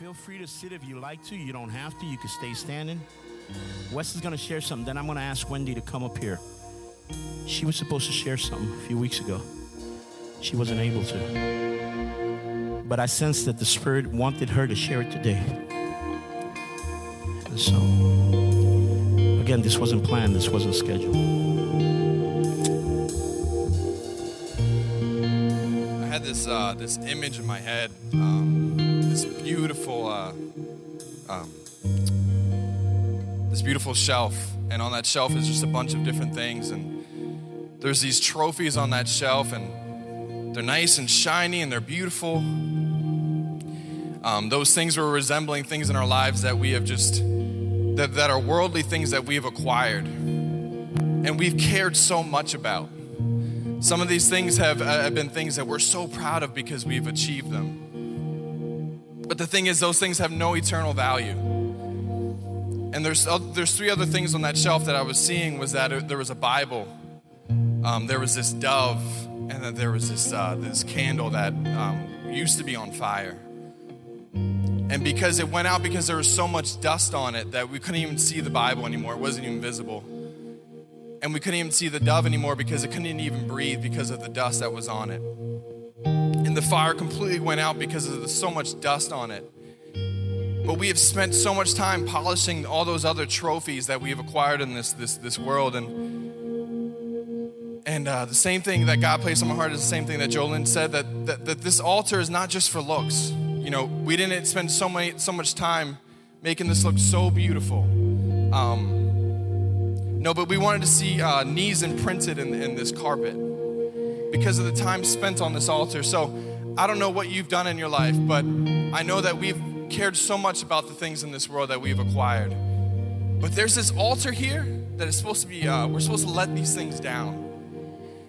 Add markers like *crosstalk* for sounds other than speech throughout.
Feel free to sit if you like to. You don't have to. You can stay standing. Wes is going to share something. Then I'm going to ask Wendy to come up here. She was supposed to share something a few weeks ago. She wasn't able to. But I sensed that the Spirit wanted her to share it today. And so, again, this wasn't planned, this wasn't scheduled. I had this uh, this image in my head, um, beautiful, uh, um, this beautiful shelf, and on that shelf is just a bunch of different things, and there's these trophies on that shelf, and they're nice and shiny, and they're beautiful. Um, those things were resembling things in our lives that we have just that, that are worldly things that we have acquired, and we've cared so much about. Some of these things have, uh, have been things that we're so proud of because we've achieved them. But the thing is, those things have no eternal value. And there's, there's three other things on that shelf that I was seeing was that there was a Bible, um, there was this dove, and then there was this, uh, this candle that um, used to be on fire. And because it went out because there was so much dust on it that we couldn't even see the Bible anymore, it wasn't even visible and we couldn't even see the dove anymore because it couldn't even breathe because of the dust that was on it. And the fire completely went out because of the, so much dust on it. But we have spent so much time polishing all those other trophies that we have acquired in this this this world, and and uh, the same thing that God placed on my heart is the same thing that Jolyn said that, that that this altar is not just for looks. You know, we didn't spend so many so much time making this look so beautiful. Um, no, but we wanted to see uh, knees imprinted in, in this carpet because of the time spent on this altar. So I don't know what you've done in your life, but I know that we've cared so much about the things in this world that we've acquired. But there's this altar here that is supposed to be, uh, we're supposed to let these things down.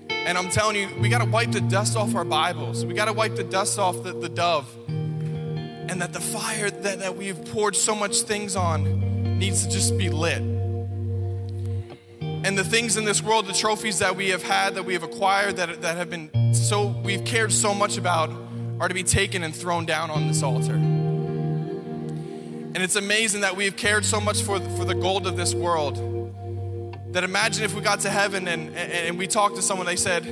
And I'm telling you, we got to wipe the dust off our Bibles. We got to wipe the dust off the, the dove. And that the fire that, that we've poured so much things on needs to just be lit and the things in this world, the trophies that we have had, that we have acquired, that, that have been so, we've cared so much about, are to be taken and thrown down on this altar. And it's amazing that we've cared so much for, for the gold of this world. That imagine if we got to heaven and, and, and we talked to someone, they said,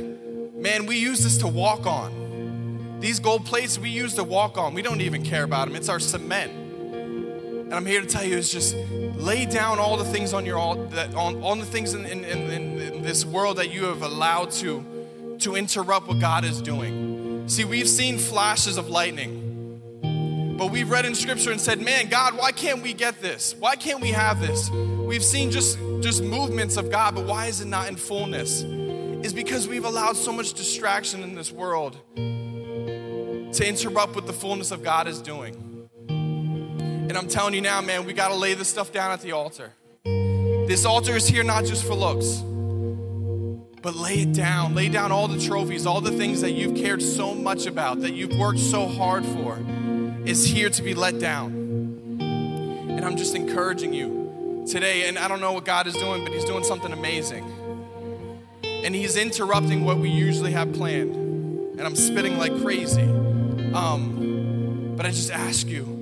Man, we use this to walk on. These gold plates we use to walk on, we don't even care about them. It's our cement. And I'm here to tell you, is just lay down all the things on your all that on, the things in, in, in, in this world that you have allowed to to interrupt what God is doing. See, we've seen flashes of lightning, but we've read in scripture and said, Man, God, why can't we get this? Why can't we have this? We've seen just, just movements of God, but why is it not in fullness? Is because we've allowed so much distraction in this world to interrupt what the fullness of God is doing. And I'm telling you now, man, we got to lay this stuff down at the altar. This altar is here not just for looks, but lay it down. Lay down all the trophies, all the things that you've cared so much about, that you've worked so hard for, is here to be let down. And I'm just encouraging you today, and I don't know what God is doing, but He's doing something amazing. And He's interrupting what we usually have planned. And I'm spitting like crazy. Um, but I just ask you,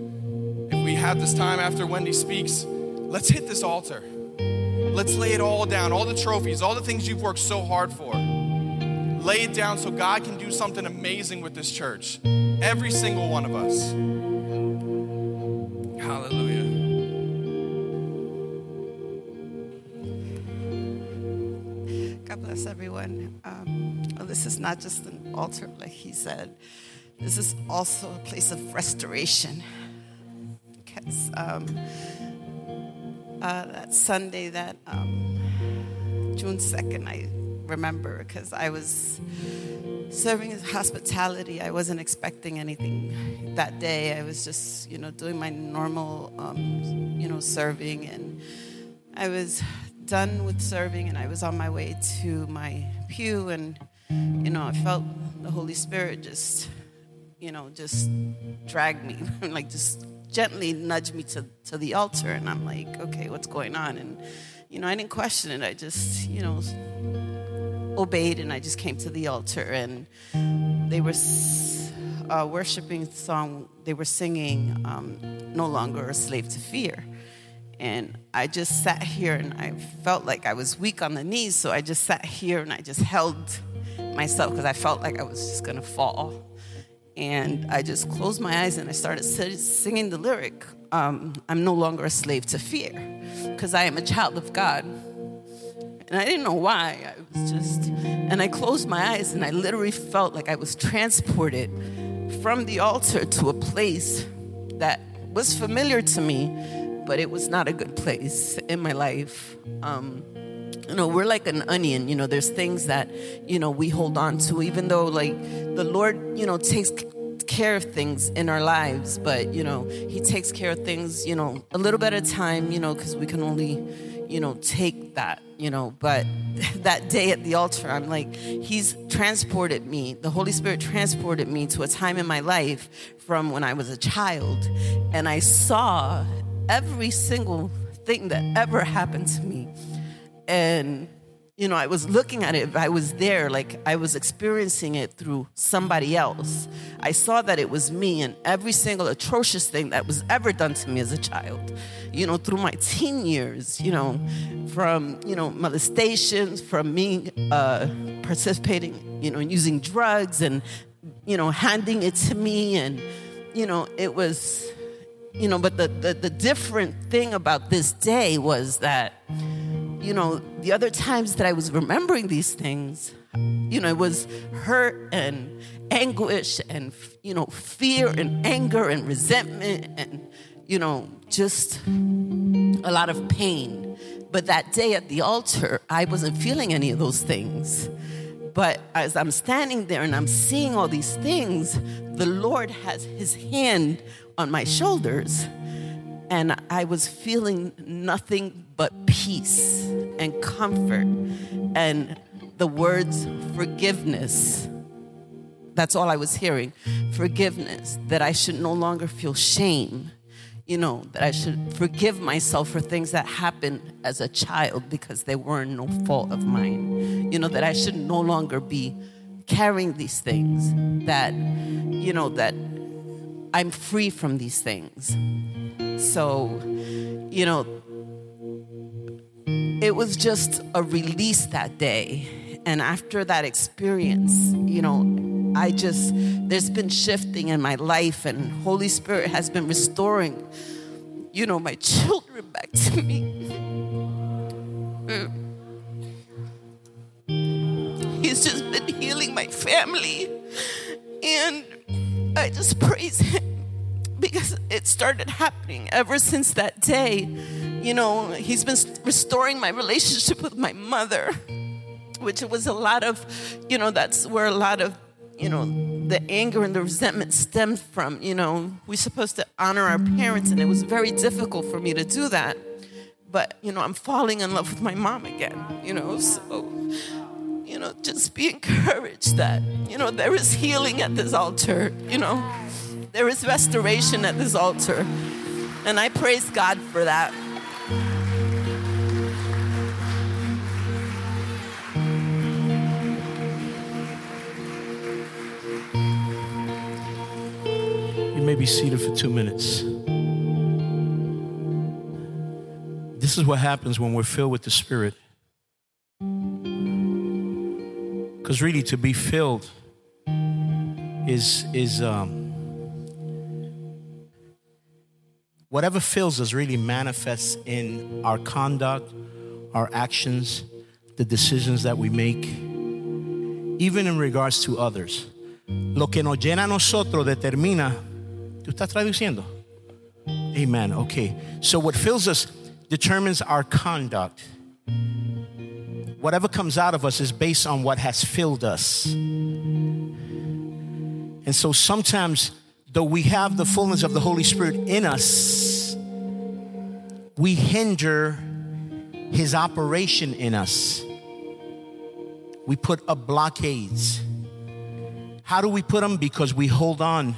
if we have this time after Wendy speaks, let's hit this altar. Let's lay it all down, all the trophies, all the things you've worked so hard for. Lay it down so God can do something amazing with this church. Every single one of us. Hallelujah. God bless everyone. Um, well, this is not just an altar, like he said. This is also a place of restoration. Because um, uh, that Sunday, that um, June 2nd, I remember because I was serving as hospitality. I wasn't expecting anything that day. I was just, you know, doing my normal, um, you know, serving. And I was done with serving and I was on my way to my pew. And, you know, I felt the Holy Spirit just, you know, just drag me, *laughs* like just gently nudge me to, to the altar. And I'm like, okay, what's going on? And, you know, I didn't question it. I just, you know, obeyed and I just came to the altar. And they were uh, worshiping song, they were singing um, No Longer a Slave to Fear. And I just sat here and I felt like I was weak on the knees. So I just sat here and I just held myself because I felt like I was just going to fall. And I just closed my eyes and I started singing the lyric um, I'm no longer a slave to fear because I am a child of God. And I didn't know why. I was just, and I closed my eyes and I literally felt like I was transported from the altar to a place that was familiar to me, but it was not a good place in my life. Um, you know, we're like an onion. You know, there's things that, you know, we hold on to, even though, like, the Lord, you know, takes care of things in our lives, but, you know, He takes care of things, you know, a little bit at a time, you know, because we can only, you know, take that, you know. But *laughs* that day at the altar, I'm like, He's transported me, the Holy Spirit transported me to a time in my life from when I was a child, and I saw every single thing that ever happened to me. And you know, I was looking at it, I was there, like I was experiencing it through somebody else. I saw that it was me and every single atrocious thing that was ever done to me as a child, you know, through my teen years, you know, from, you know, molestations, from me uh, participating, you know, using drugs and, you know, handing it to me. And, you know, it was, you know, but the, the, the different thing about this day was that, you know, the other times that I was remembering these things, you know, it was hurt and anguish and, you know, fear and anger and resentment and, you know, just a lot of pain. But that day at the altar, I wasn't feeling any of those things. But as I'm standing there and I'm seeing all these things, the Lord has his hand on my shoulders. And I was feeling nothing but peace and comfort and the words forgiveness. That's all I was hearing. Forgiveness, that I should no longer feel shame, you know, that I should forgive myself for things that happened as a child because they weren't no fault of mine. You know, that I should no longer be carrying these things, that, you know, that I'm free from these things. So, you know, it was just a release that day. And after that experience, you know, I just, there's been shifting in my life, and Holy Spirit has been restoring, you know, my *laughs* children back to me. He's just been healing my family. And I just praise Him because it started happening ever since that day. You know, he's been restoring my relationship with my mother, *laughs* which was a lot of, you know, that's where a lot of, you know, the anger and the resentment stemmed from. You know, we're supposed to honor our parents, and it was very difficult for me to do that. But, you know, I'm falling in love with my mom again, you know, so you know, just be encouraged that, you know, there is healing at this altar, you know. There is restoration at this altar. And I praise God for that. You may be seated for two minutes. This is what happens when we're filled with the Spirit. Because really, to be filled is is um, whatever fills us really manifests in our conduct, our actions, the decisions that we make, even in regards to others. Lo que nos llena a nosotros determina. ¿Tú estás traduciendo? Amen. Okay. So what fills us determines our conduct. Whatever comes out of us is based on what has filled us. And so sometimes though we have the fullness of the Holy Spirit in us, we hinder his operation in us. We put up blockades. How do we put them? Because we hold on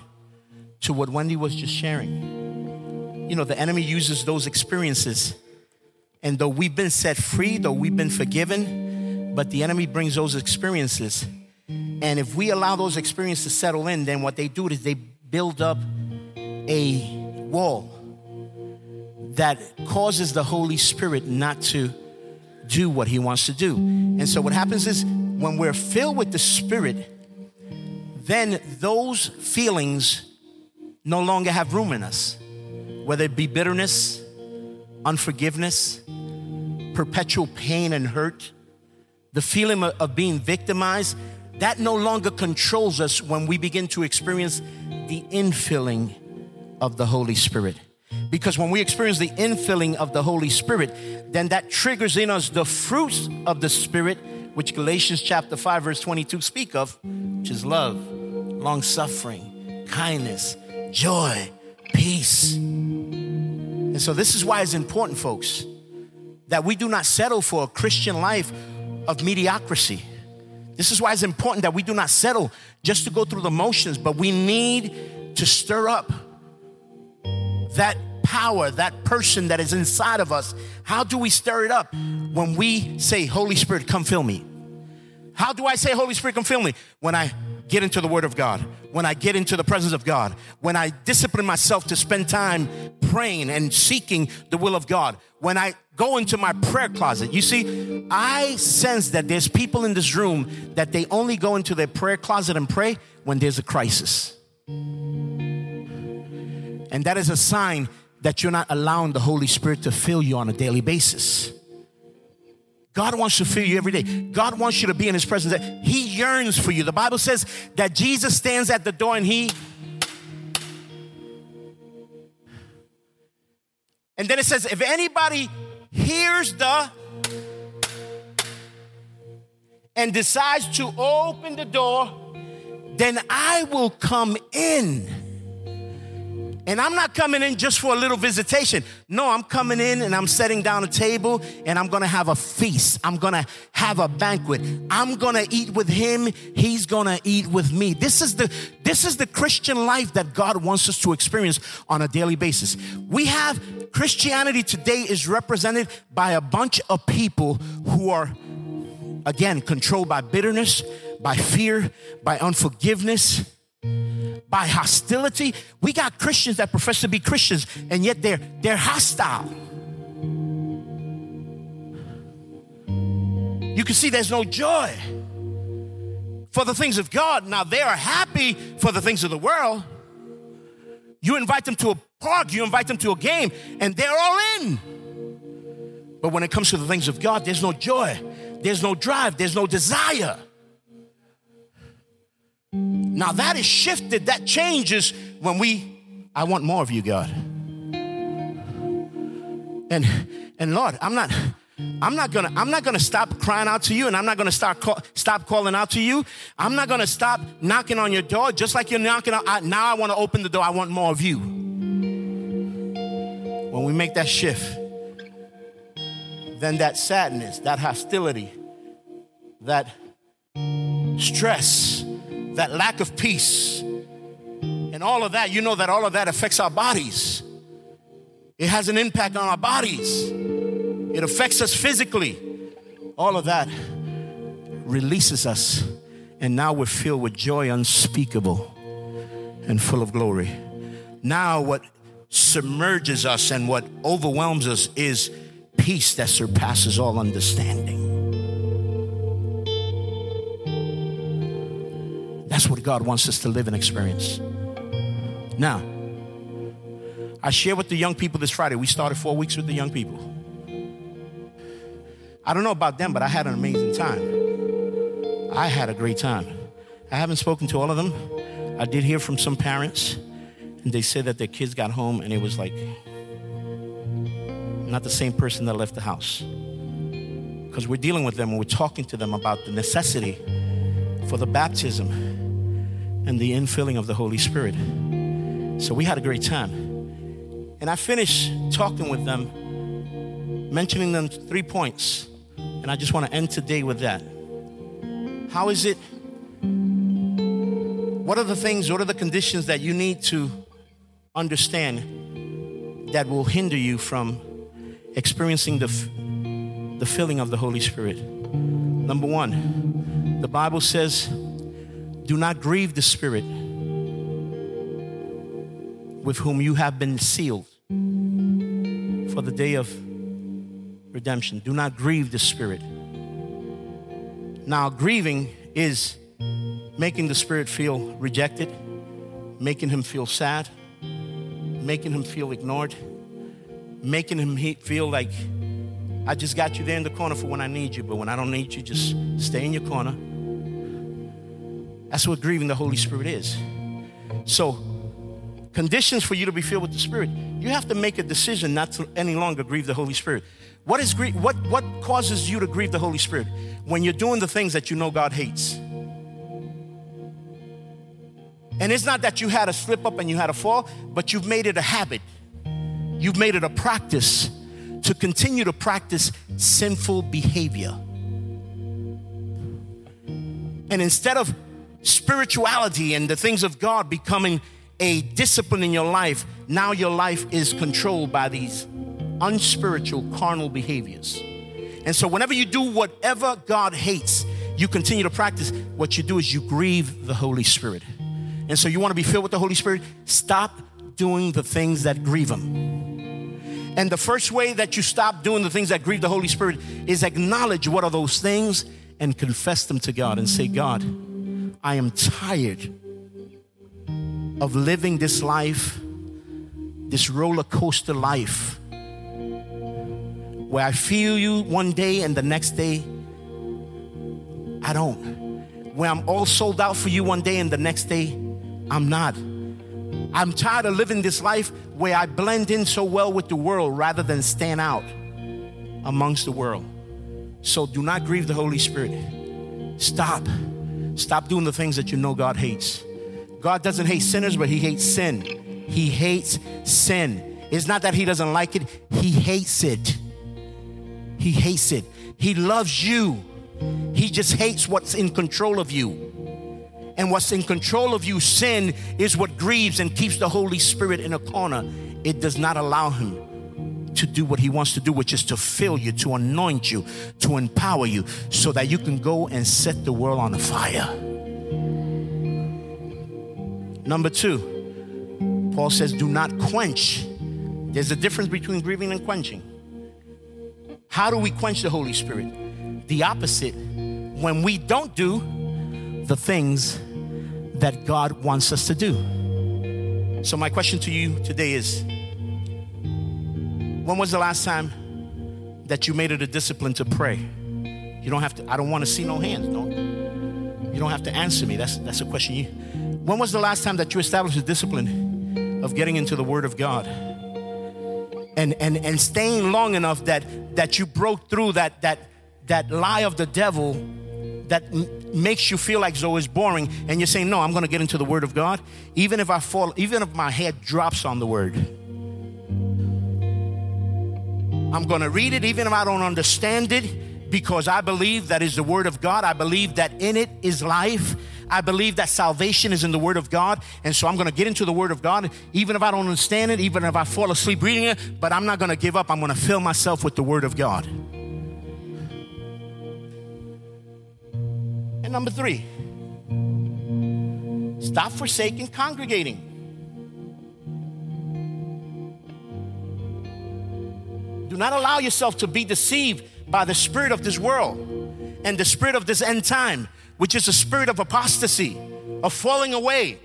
to what Wendy was just sharing. You know, the enemy uses those experiences. And though we've been set free, though we've been forgiven, but the enemy brings those experiences And if we allow those experiences to settle in, then what they do is they build up a wall that causes the Holy Spirit not to do what he wants to do. And so what happens is when we're filled with the Spirit, then those feelings no longer have room in us, whether it be bitterness, unforgiveness, perpetual pain and hurt, the feeling of being victimized, that no longer controls us when we begin to experience the infilling of the Holy Spirit. Because when we experience the infilling of the Holy Spirit, then that triggers in us the fruits of the Spirit, which Galatians chapter 5, verse 22 speak of, which is love, long suffering, kindness, joy, peace. And so this is why it's important, folks, that we do not settle for a Christian life of mediocrity. This is why it's important that we do not settle just to go through the motions, but we need to stir up that power, that person that is inside of us. How do we stir it up? When we say, Holy Spirit, come fill me. How do I say, Holy Spirit, come fill me? When I get into the Word of God, when I get into the presence of God, when I discipline myself to spend time praying and seeking the will of God, when I go into my prayer closet. You see, I sense that there's people in this room that they only go into their prayer closet and pray when there's a crisis. And that is a sign that you're not allowing the Holy Spirit to fill you on a daily basis. God wants to fill you every day. God wants you to be in His presence. He yearns for you. The Bible says that Jesus stands at the door and He. And then it says, if anybody hears the and decides to open the door, then I will come in and I'm not coming in just for a little visitation. No, I'm coming in and I'm setting down a table and I'm gonna have a feast. I'm gonna have a banquet. I'm gonna eat with him. He's gonna eat with me. This is the this is the Christian life that God wants us to experience on a daily basis. We have Christianity today is represented by a bunch of people who are again controlled by bitterness, by fear, by unforgiveness by hostility. We got Christians that profess to be Christians, and yet they're they're hostile. You can see there's no joy for the things of God. Now they are happy for the things of the world. You invite them to a park, you invite them to a game, and they're all in. But when it comes to the things of God, there's no joy, there's no drive, there's no desire. Now that is shifted, that changes when we, I want more of you, God. And and Lord, I'm not I'm not gonna I'm not gonna stop crying out to you, and I'm not gonna start call, stop calling out to you. I'm not gonna stop knocking on your door, just like you're knocking out. I, now I want to open the door. I want more of you. When we make that shift, then that sadness, that hostility, that stress, that lack of peace, and all of that, you know that all of that affects our bodies. It has an impact on our bodies, it affects us physically. All of that releases us, and now we're filled with joy unspeakable and full of glory. Now, what submerges us and what overwhelms us is peace that surpasses all understanding. That's what God wants us to live and experience. Now, I share with the young people this Friday. We started four weeks with the young people. I don't know about them, but I had an amazing time. I had a great time. I haven't spoken to all of them. I did hear from some parents, and they said that their kids got home and it was like not the same person that left the house. Because we're dealing with them and we're talking to them about the necessity for the baptism and the infilling of the Holy Spirit. So we had a great time. And I finished talking with them, mentioning them three points. And I just want to end today with that. How is it? What are the things, what are the conditions that you need to understand that will hinder you from experiencing the, the filling of the Holy Spirit? Number one, the Bible says Do not grieve the Spirit with whom you have been sealed for the day of redemption. Do not grieve the Spirit. Now, grieving is making the Spirit feel rejected, making him feel sad, making him feel ignored, making him feel like I just got you there in the corner for when I need you, but when I don't need you, just stay in your corner. That's what grieving the Holy Spirit is. So, conditions for you to be filled with the Spirit, you have to make a decision not to any longer grieve the Holy Spirit. What is? What what causes you to grieve the Holy Spirit? When you're doing the things that you know God hates. And it's not that you had a slip up and you had a fall, but you've made it a habit. You've made it a practice to continue to practice sinful behavior. And instead of spirituality and the things of God becoming a discipline in your life, now your life is controlled by these unspiritual, carnal behaviors. And so, whenever you do whatever God hates, you continue to practice, what you do is you grieve the Holy Spirit. And so, you want to be filled with the Holy Spirit? Stop doing the things that grieve Him. And the first way that you stop doing the things that grieve the Holy Spirit is acknowledge what are those things and confess them to God and say, God, I am tired of living this life, this roller coaster life, where I feel you one day and the next day I don't. Where I'm all sold out for you one day and the next day I'm not. I'm tired of living this life where I blend in so well with the world rather than stand out amongst the world. So do not grieve the Holy Spirit. Stop. Stop doing the things that you know God hates. God doesn't hate sinners, but He hates sin. He hates sin. It's not that He doesn't like it, He hates it. He hates it. He loves you. He just hates what's in control of you. And what's in control of you, sin, is what grieves and keeps the Holy Spirit in a corner. It does not allow Him to do what He wants to do, which is to fill you, to anoint you, to empower you, so that you can go and set the world on fire. Number two, Paul says, do not quench. There's a difference between grieving and quenching. How do we quench the Holy Spirit? The opposite. When we don't do the things that God wants us to do. So, my question to you today is When was the last time that you made it a discipline to pray? You don't have to, I don't want to see no hands, no. You don't have to answer me. That's, that's a question you. When was the last time that you established a discipline of getting into the Word of God? And, and, and staying long enough that, that you broke through that, that, that lie of the devil that makes you feel like Zoe is boring, and you're saying, No, I'm going to get into the Word of God, even if I fall, even if my head drops on the Word. I'm going to read it, even if I don't understand it, because I believe that is the Word of God. I believe that in it is life. I believe that salvation is in the Word of God. And so I'm going to get into the Word of God, even if I don't understand it, even if I fall asleep reading it, but I'm not going to give up. I'm going to fill myself with the Word of God. And number three, stop forsaking congregating. Do not allow yourself to be deceived by the spirit of this world and the spirit of this end time, which is a spirit of apostasy, of falling away.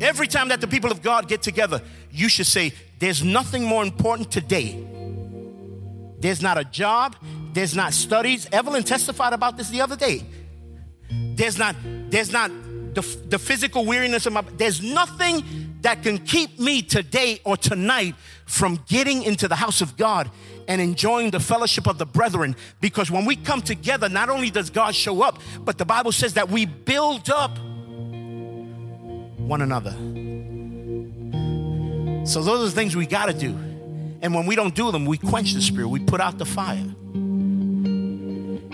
Every time that the people of God get together, you should say, There's nothing more important today. There's not a job, there's not studies. Evelyn testified about this the other day. There's not, there's not the, the physical weariness of my, there's nothing that can keep me today or tonight from getting into the house of God and enjoying the fellowship of the brethren. Because when we come together, not only does God show up, but the Bible says that we build up one another. So those are the things we got to do. And when we don't do them, we quench the spirit, we put out the fire.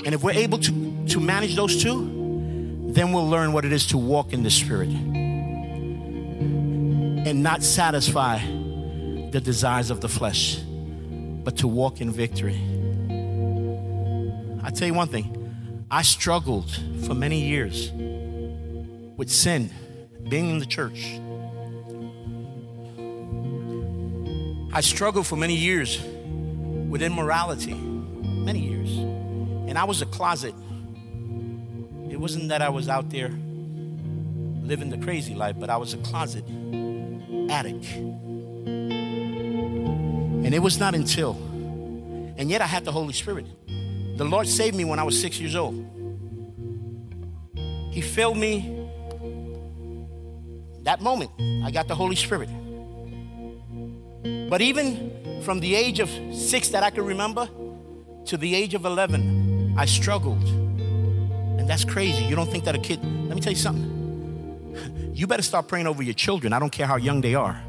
And if we're able to, to manage those two, then we'll learn what it is to walk in the Spirit and not satisfy the desires of the flesh, but to walk in victory. I tell you one thing, I struggled for many years with sin, being in the church. I struggled for many years with immorality, many years. And I was a closet. It wasn't that I was out there living the crazy life, but I was a closet addict. And it was not until, and yet I had the Holy Spirit. The Lord saved me when I was six years old. He filled me that moment. I got the Holy Spirit. But even from the age of six that I can remember to the age of 11, I struggled. And that's crazy. You don't think that a kid, let me tell you something. You better start praying over your children. I don't care how young they are.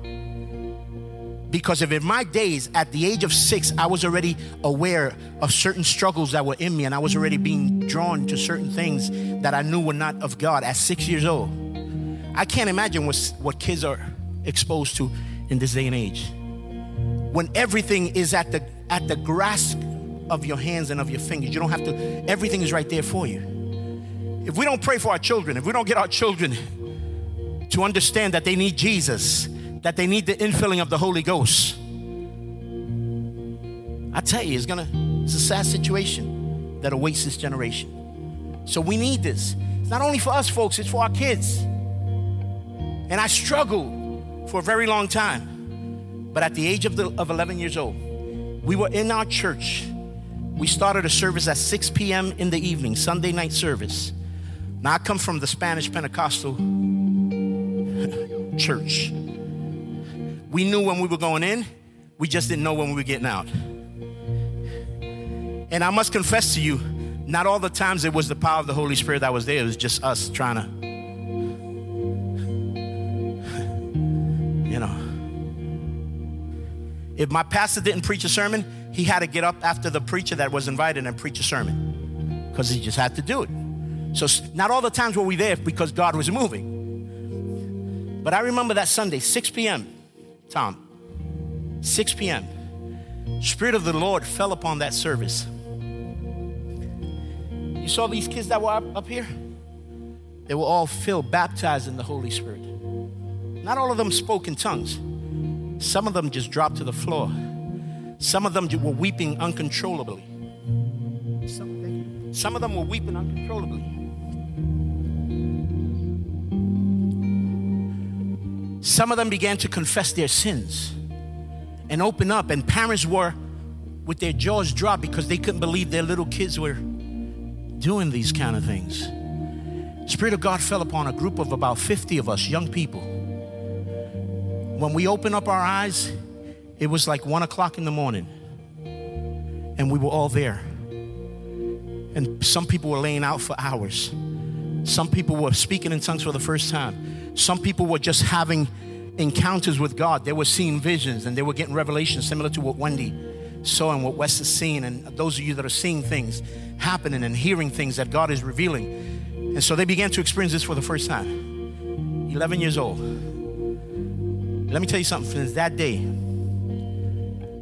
Because if in my days, at the age of six, I was already aware of certain struggles that were in me, and I was already being drawn to certain things that I knew were not of God at six years old. I can't imagine what, what kids are exposed to in this day and age. When everything is at the at the grasp of your hands and of your fingers, you don't have to, everything is right there for you. If we don't pray for our children, if we don't get our children to understand that they need Jesus, that they need the infilling of the Holy Ghost. I tell you, it's gonna, it's a sad situation that awaits this generation. So we need this. It's not only for us folks, it's for our kids. And I struggled for a very long time. But at the age of, the, of 11 years old, we were in our church. We started a service at 6 p.m. in the evening, Sunday night service. Now I come from the Spanish Pentecostal church. We knew when we were going in, we just didn't know when we were getting out. And I must confess to you, not all the times it was the power of the Holy Spirit that was there, it was just us trying to, you know. If my pastor didn't preach a sermon, he had to get up after the preacher that was invited and preach a sermon because he just had to do it. So, not all the times were we there because God was moving. But I remember that Sunday, 6 p.m., Tom, 6 p.m., Spirit of the Lord fell upon that service. You saw these kids that were up, up here? They were all filled, baptized in the Holy Spirit. Not all of them spoke in tongues. Some of them just dropped to the floor. Some of them were weeping uncontrollably. Some, some of them were weeping uncontrollably. Some of them began to confess their sins and open up, and parents were with their jaws dropped because they couldn't believe their little kids were doing these kind of things. Spirit of God fell upon a group of about 50 of us, young people. When we opened up our eyes, it was like one o'clock in the morning, and we were all there. And some people were laying out for hours. Some people were speaking in tongues for the first time. Some people were just having encounters with God. They were seeing visions and they were getting revelations similar to what Wendy saw and what Wes is seeing. And those of you that are seeing things happening and hearing things that God is revealing. And so they began to experience this for the first time. 11 years old. Let me tell you something. Since that day,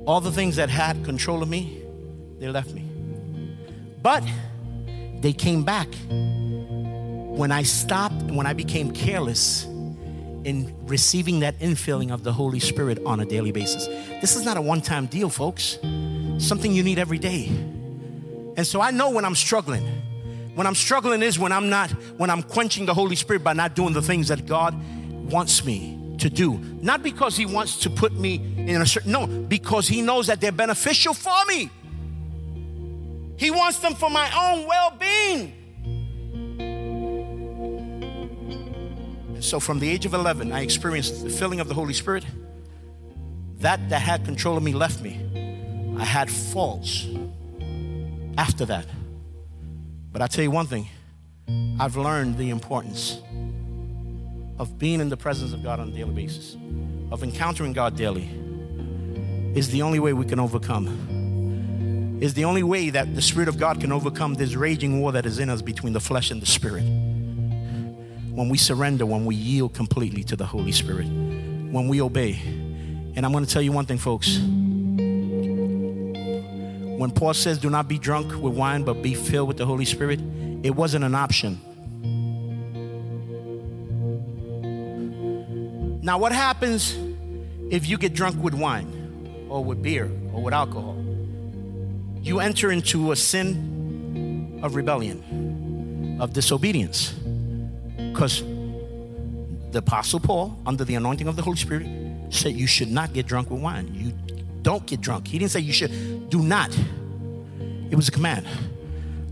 all the things that had control of me, they left me. But they came back when I stopped, when I became careless in receiving that infilling of the Holy Spirit on a daily basis. This is not a one time deal, folks, something you need every day. And so I know when I'm struggling. When I'm struggling is when I'm not, when I'm quenching the Holy Spirit by not doing the things that God wants me to do. Not because He wants to put me in a certain, no, because He knows that they're beneficial for me. He wants them for my own well being. So from the age of 11, I experienced the filling of the Holy Spirit. That that had control of me left me. I had faults after that. But I tell you one thing, I've learned the importance of being in the presence of God on a daily basis, of encountering God daily, is the only way we can overcome. Is the only way that the Spirit of God can overcome this raging war that is in us between the flesh and the Spirit when we surrender, when we yield completely to the Holy Spirit, when we obey. And I'm going to tell you one thing, folks. When Paul says, Do not be drunk with wine, but be filled with the Holy Spirit, it wasn't an option. Now, what happens if you get drunk with wine or with beer or with alcohol? You enter into a sin of rebellion, of disobedience. Because the Apostle Paul, under the anointing of the Holy Spirit, said you should not get drunk with wine. You don't get drunk. He didn't say you should, do not. It was a command.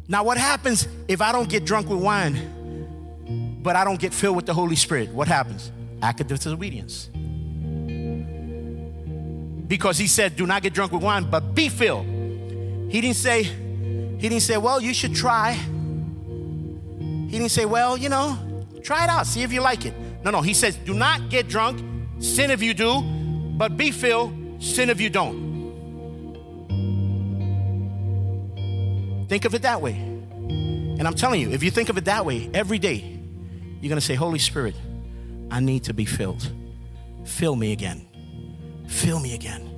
Now, what happens if I don't get drunk with wine, but I don't get filled with the Holy Spirit? What happens? Act of disobedience. Because he said, do not get drunk with wine, but be filled. He didn't say, he didn't say, well, you should try. He didn't say, well, you know, try it out, see if you like it. No, no, he says, do not get drunk, sin if you do, but be filled, sin if you don't. Think of it that way. And I'm telling you, if you think of it that way every day, you're going to say, Holy Spirit, I need to be filled. Fill me again. Fill me again.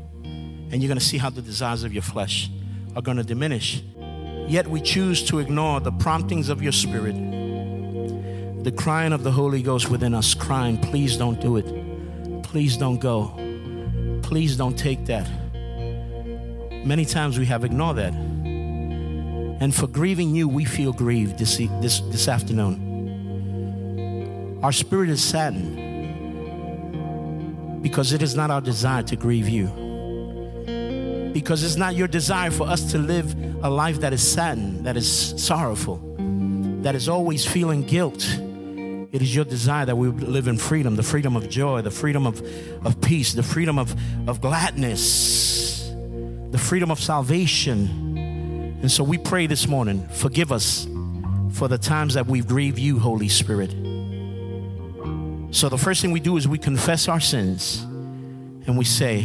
And you're going to see how the desires of your flesh are going to diminish. Yet we choose to ignore the promptings of your spirit, the crying of the Holy Ghost within us, crying, Please don't do it. Please don't go. Please don't take that. Many times we have ignored that. And for grieving you, we feel grieved this, this, this afternoon. Our spirit is saddened because it is not our desire to grieve you. Because it's not your desire for us to live a life that is saddened, that is sorrowful, that is always feeling guilt. It is your desire that we live in freedom, the freedom of joy, the freedom of, of peace, the freedom of, of gladness, the freedom of salvation and so we pray this morning forgive us for the times that we've grieved you, Holy Spirit. So the first thing we do is we confess our sins and we say,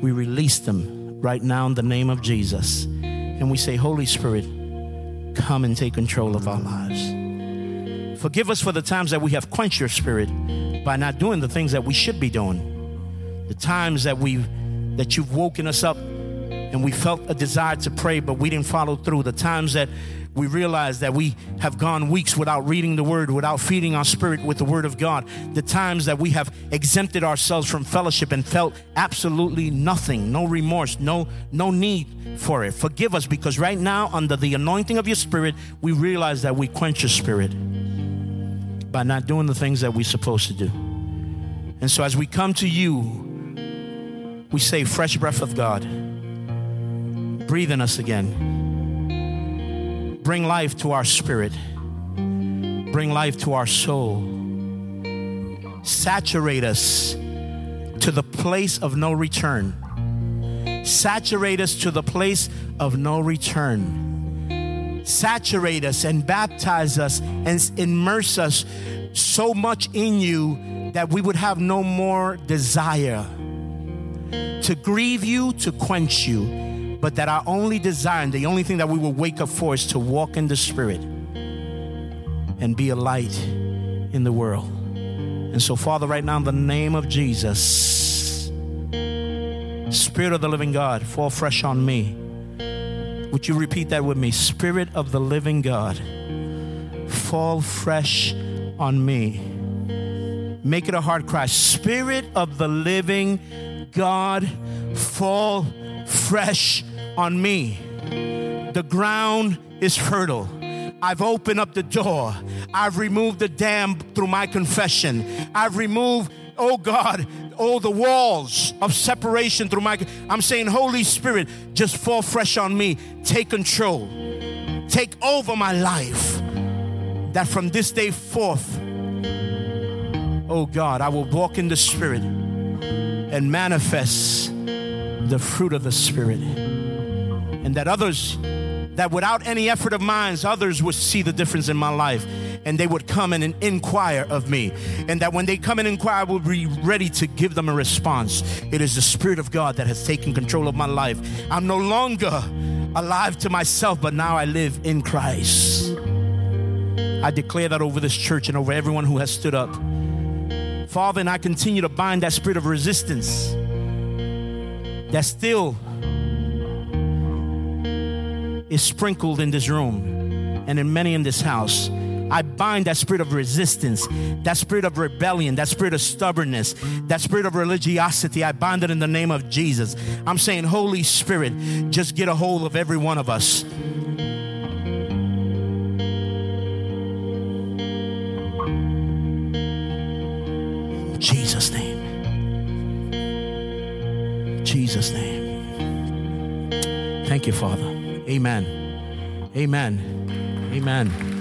we release them right now in the name of Jesus. And we say, Holy Spirit, come and take control of our lives. Forgive us for the times that we have quenched your spirit by not doing the things that we should be doing. The times that we've that you've woken us up and we felt a desire to pray, but we didn't follow through. The times that we realized that we have gone weeks without reading the word, without feeding our spirit with the word of God. The times that we have exempted ourselves from fellowship and felt absolutely nothing, no remorse, no no need for it. Forgive us because right now under the anointing of your spirit, we realize that we quench your spirit by not doing the things that we're supposed to do. And so as we come to you, we say fresh breath of God breathe in us again. Bring life to our spirit. Bring life to our soul. Saturate us to the place of no return. Saturate us to the place of no return. Saturate us and baptize us and immerse us so much in you that we would have no more desire to grieve you, to quench you but that our only desire and the only thing that we will wake up for is to walk in the Spirit and be a light in the world. And so, Father, right now, in the name of Jesus, Spirit of the living God, fall fresh on me. Would you repeat that with me? Spirit of the living God, fall fresh on me. Make it a hard cry. Spirit of the living God, fall fresh on me. The ground is fertile. I've opened up the door. I've removed the dam through my confession. I've removed, oh God, all the walls of separation through my. I'm saying, Holy Spirit, just fall fresh on me. Take control. Take over my life. That from this day forth, oh God, I will walk in the Spirit and manifest the fruit of the Spirit and that others, that without any effort of mine, others would see the difference in my life and they would come and inquire of me. And that when they come and inquire, I will be ready to give them a response. It is the Spirit of God that has taken control of my life. I'm no longer alive to myself, but now I live in Christ. I declare that over this church and over everyone who has stood up. Father, and I continue to bind that spirit of resistance that still is sprinkled in this room and in many in this house. I bind that spirit of resistance, that spirit of rebellion, that spirit of stubbornness, that spirit of religiosity. I bind it in the name of Jesus. I'm saying, Holy Spirit, just get a hold of every one of us. Jesus' name. Jesus' name. Thank you, Father. Amen. Amen. Amen.